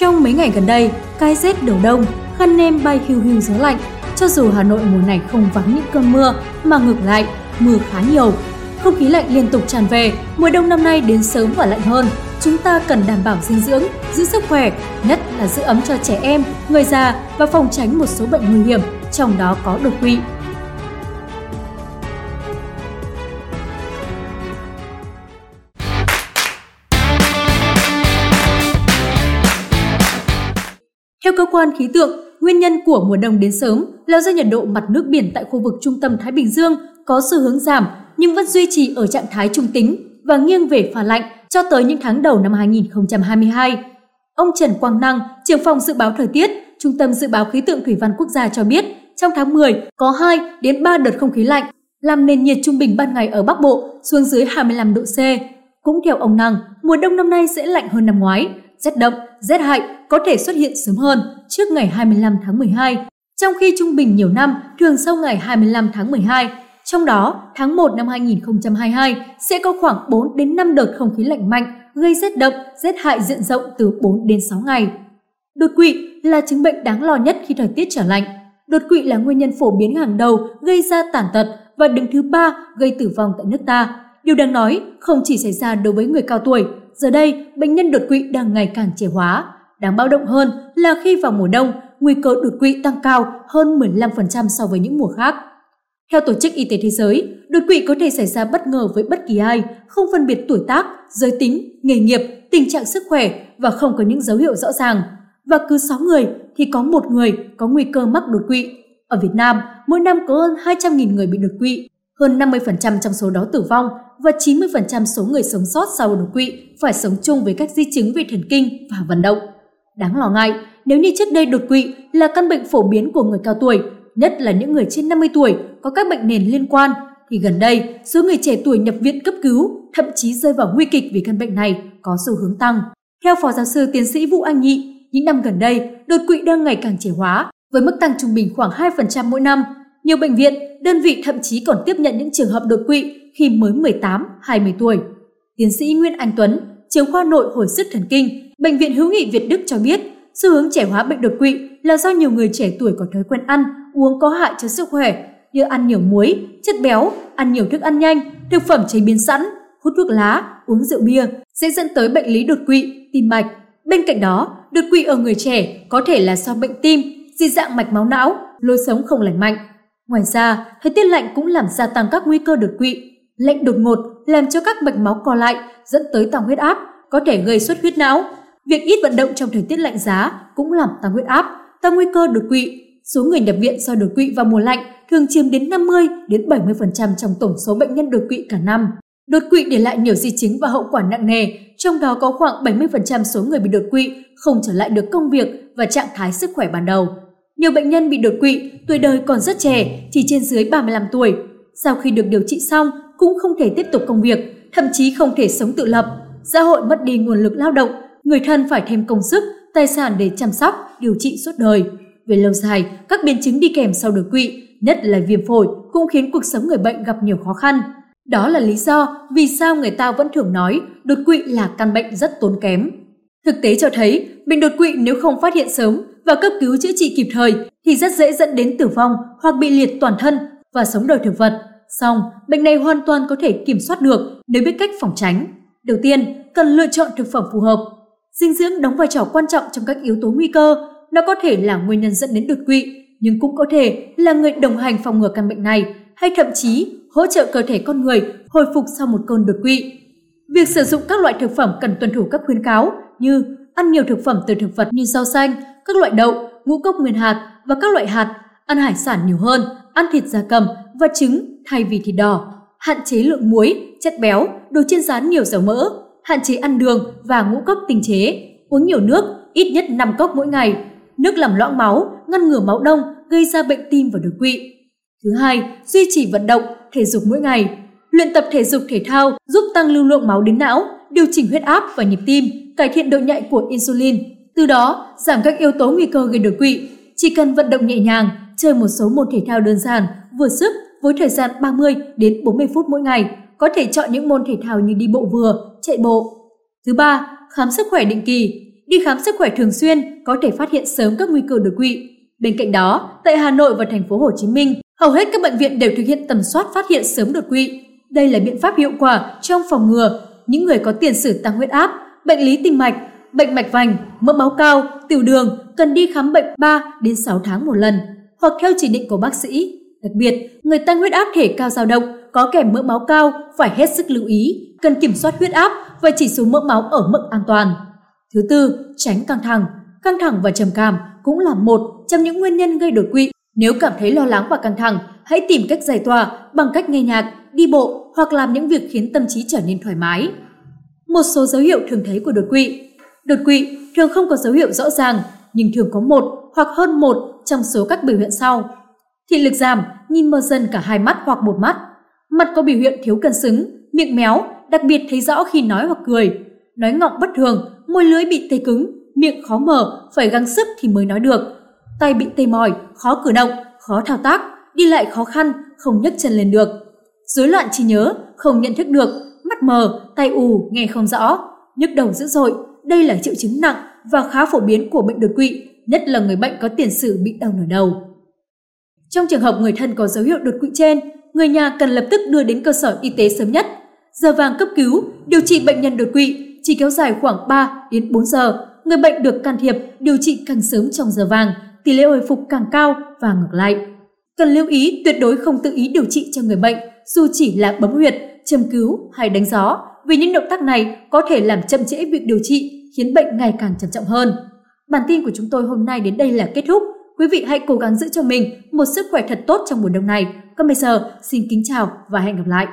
Trong mấy ngày gần đây, cái rét đầu đông, khăn nem bay hiu hiu gió lạnh. Cho dù Hà Nội mùa này không vắng những cơn mưa, mà ngược lại, mưa khá nhiều. Không khí lạnh liên tục tràn về, mùa đông năm nay đến sớm và lạnh hơn. Chúng ta cần đảm bảo dinh dưỡng, giữ sức khỏe, nhất là giữ ấm cho trẻ em, người già và phòng tránh một số bệnh nguy hiểm, trong đó có đột quỵ. Cơ quan khí tượng, nguyên nhân của mùa đông đến sớm là do nhiệt độ mặt nước biển tại khu vực trung tâm Thái Bình Dương có xu hướng giảm nhưng vẫn duy trì ở trạng thái trung tính và nghiêng về pha lạnh cho tới những tháng đầu năm 2022. Ông Trần Quang Năng, trưởng phòng dự báo thời tiết, Trung tâm Dự báo Khí tượng Thủy văn Quốc gia cho biết, trong tháng 10 có 2 đến 3 đợt không khí lạnh, làm nền nhiệt trung bình ban ngày ở Bắc Bộ xuống dưới 25 độ C. Cũng theo ông Năng, mùa đông năm nay sẽ lạnh hơn năm ngoái, rét đậm, rét hại có thể xuất hiện sớm hơn trước ngày 25 tháng 12, trong khi trung bình nhiều năm thường sau ngày 25 tháng 12. Trong đó, tháng 1 năm 2022 sẽ có khoảng 4 đến 5 đợt không khí lạnh mạnh gây rét đậm, rét hại diện rộng từ 4 đến 6 ngày. Đột quỵ là chứng bệnh đáng lo nhất khi thời tiết trở lạnh. Đột quỵ là nguyên nhân phổ biến hàng đầu gây ra tàn tật và đứng thứ ba gây tử vong tại nước ta. Điều đáng nói không chỉ xảy ra đối với người cao tuổi, giờ đây bệnh nhân đột quỵ đang ngày càng trẻ hóa. Đáng báo động hơn là khi vào mùa đông, nguy cơ đột quỵ tăng cao hơn 15% so với những mùa khác. Theo Tổ chức Y tế Thế giới, đột quỵ có thể xảy ra bất ngờ với bất kỳ ai, không phân biệt tuổi tác, giới tính, nghề nghiệp, tình trạng sức khỏe và không có những dấu hiệu rõ ràng. Và cứ 6 người thì có một người có nguy cơ mắc đột quỵ. Ở Việt Nam, mỗi năm có hơn 200.000 người bị đột quỵ, hơn 50% trong số đó tử vong và 90% số người sống sót sau đột quỵ phải sống chung với các di chứng về thần kinh và vận động. Đáng lo ngại, nếu như trước đây đột quỵ là căn bệnh phổ biến của người cao tuổi, nhất là những người trên 50 tuổi có các bệnh nền liên quan, thì gần đây số người trẻ tuổi nhập viện cấp cứu, thậm chí rơi vào nguy kịch vì căn bệnh này có xu hướng tăng. Theo Phó Giáo sư Tiến sĩ Vũ Anh Nhị, những năm gần đây, đột quỵ đang ngày càng trẻ hóa, với mức tăng trung bình khoảng 2% mỗi năm. Nhiều bệnh viện, đơn vị thậm chí còn tiếp nhận những trường hợp đột quỵ khi mới 18, 20 tuổi. Tiến sĩ Nguyễn Anh Tuấn, trưởng khoa nội hồi sức thần kinh, Bệnh viện Hữu nghị Việt Đức cho biết, xu hướng trẻ hóa bệnh đột quỵ là do nhiều người trẻ tuổi có thói quen ăn, uống có hại cho sức khỏe như ăn nhiều muối, chất béo, ăn nhiều thức ăn nhanh, thực phẩm chế biến sẵn, hút thuốc lá, uống rượu bia sẽ dẫn tới bệnh lý đột quỵ, tim mạch. Bên cạnh đó, đột quỵ ở người trẻ có thể là do bệnh tim, dị dạng mạch máu não, lối sống không lành mạnh. Ngoài ra, thời tiết lạnh cũng làm gia tăng các nguy cơ đột quỵ. Lạnh đột ngột làm cho các mạch máu co lại, dẫn tới tăng huyết áp, có thể gây xuất huyết não. Việc ít vận động trong thời tiết lạnh giá cũng làm tăng huyết áp, tăng nguy cơ đột quỵ. Số người nhập viện do đột quỵ vào mùa lạnh thường chiếm đến 50 đến 70% trong tổng số bệnh nhân đột quỵ cả năm. Đột quỵ để lại nhiều di chứng và hậu quả nặng nề, trong đó có khoảng 70% số người bị đột quỵ không trở lại được công việc và trạng thái sức khỏe ban đầu. Nhiều bệnh nhân bị đột quỵ, tuổi đời còn rất trẻ, chỉ trên dưới 35 tuổi. Sau khi được điều trị xong, cũng không thể tiếp tục công việc, thậm chí không thể sống tự lập. Xã hội mất đi nguồn lực lao động, người thân phải thêm công sức, tài sản để chăm sóc, điều trị suốt đời. Về lâu dài, các biến chứng đi kèm sau đột quỵ, nhất là viêm phổi, cũng khiến cuộc sống người bệnh gặp nhiều khó khăn. Đó là lý do vì sao người ta vẫn thường nói đột quỵ là căn bệnh rất tốn kém. Thực tế cho thấy, bệnh đột quỵ nếu không phát hiện sớm và cấp cứu chữa trị kịp thời thì rất dễ dẫn đến tử vong hoặc bị liệt toàn thân và sống đời thực vật. Song, bệnh này hoàn toàn có thể kiểm soát được nếu biết cách phòng tránh. Đầu tiên, cần lựa chọn thực phẩm phù hợp. Dinh dưỡng đóng vai trò quan trọng trong các yếu tố nguy cơ. Nó có thể là nguyên nhân dẫn đến đột quỵ, nhưng cũng có thể là người đồng hành phòng ngừa căn bệnh này hay thậm chí hỗ trợ cơ thể con người hồi phục sau một cơn đột quỵ. Việc sử dụng các loại thực phẩm cần tuân thủ các khuyến cáo như ăn nhiều thực phẩm từ thực vật như rau xanh, các loại đậu, ngũ cốc nguyên hạt và các loại hạt, ăn hải sản nhiều hơn, ăn thịt gia cầm và trứng thay vì thịt đỏ, hạn chế lượng muối, chất béo, đồ chiên rán nhiều dầu mỡ, hạn chế ăn đường và ngũ cốc tinh chế, uống nhiều nước, ít nhất 5 cốc mỗi ngày. Nước làm loãng máu, ngăn ngừa máu đông, gây ra bệnh tim và đột quỵ. Thứ hai, duy trì vận động, thể dục mỗi ngày. Luyện tập thể dục thể thao giúp tăng lưu lượng máu đến não, điều chỉnh huyết áp và nhịp tim, cải thiện độ nhạy của insulin. Từ đó, giảm các yếu tố nguy cơ gây đột quỵ. Chỉ cần vận động nhẹ nhàng, chơi một số môn thể thao đơn giản, vừa sức với thời gian 30 đến 40 phút mỗi ngày, có thể chọn những môn thể thao như đi bộ vừa, chạy bộ. Thứ ba, khám sức khỏe định kỳ. đi khám sức khỏe thường xuyên có thể phát hiện sớm các nguy cơ đột quỵ. Bên cạnh đó, tại Hà Nội và thành phố Hồ Chí Minh, hầu hết các bệnh viện đều thực hiện tầm soát phát hiện sớm đột quỵ. Đây là biện pháp hiệu quả trong phòng ngừa những người có tiền sử tăng huyết áp, bệnh lý tim mạch, bệnh mạch vành, mỡ máu cao, tiểu đường cần đi khám bệnh 3 đến 6 tháng một lần hoặc theo chỉ định của bác sĩ. Đặc biệt, người tăng huyết áp thể cao dao động có kèm mỡ máu cao phải hết sức lưu ý, cần kiểm soát huyết áp và chỉ số mỡ máu ở mức an toàn. Thứ tư, tránh căng thẳng. Căng thẳng và trầm cảm cũng là một trong những nguyên nhân gây đột quỵ. Nếu cảm thấy lo lắng và căng thẳng, hãy tìm cách giải tỏa bằng cách nghe nhạc, đi bộ hoặc làm những việc khiến tâm trí trở nên thoải mái. Một số dấu hiệu thường thấy của đột quỵ. Đột quỵ thường không có dấu hiệu rõ ràng, nhưng thường có một hoặc hơn một trong số các biểu hiện sau. Thị lực giảm, nhìn mờ dần cả hai mắt hoặc một mắt. Mặt có biểu hiện thiếu cân xứng, miệng méo, đặc biệt thấy rõ khi nói hoặc cười. Nói ngọng bất thường, môi lưỡi bị tê cứng, miệng khó mở, phải gắng sức thì mới nói được. Tay bị tê mỏi, khó cử động, khó thao tác, đi lại khó khăn, không nhấc chân lên được. Rối loạn trí nhớ, không nhận thức được, mắt mờ, tay ù, nghe không rõ, nhức đầu dữ dội. Đây là triệu chứng nặng và khá phổ biến của bệnh đột quỵ, nhất là người bệnh có tiền sử bị đau nửa đầu. Trong trường hợp người thân có dấu hiệu đột quỵ trên, người nhà cần lập tức đưa đến cơ sở y tế sớm nhất. Giờ vàng cấp cứu, điều trị bệnh nhân đột quỵ chỉ kéo dài khoảng 3 đến 4 giờ. Người bệnh được can thiệp, điều trị càng sớm trong giờ vàng, tỷ lệ hồi phục càng cao và ngược lại. Cần lưu ý tuyệt đối không tự ý điều trị cho người bệnh, dù chỉ là bấm huyệt, châm cứu hay đánh gió, vì những động tác này có thể làm chậm trễ việc điều trị, khiến bệnh ngày càng trầm trọng hơn. Bản tin của chúng tôi hôm nay đến đây là kết thúc. Quý vị hãy cố gắng giữ cho mình một sức khỏe thật tốt trong mùa đông này. Còn bây giờ, xin kính chào và hẹn gặp lại.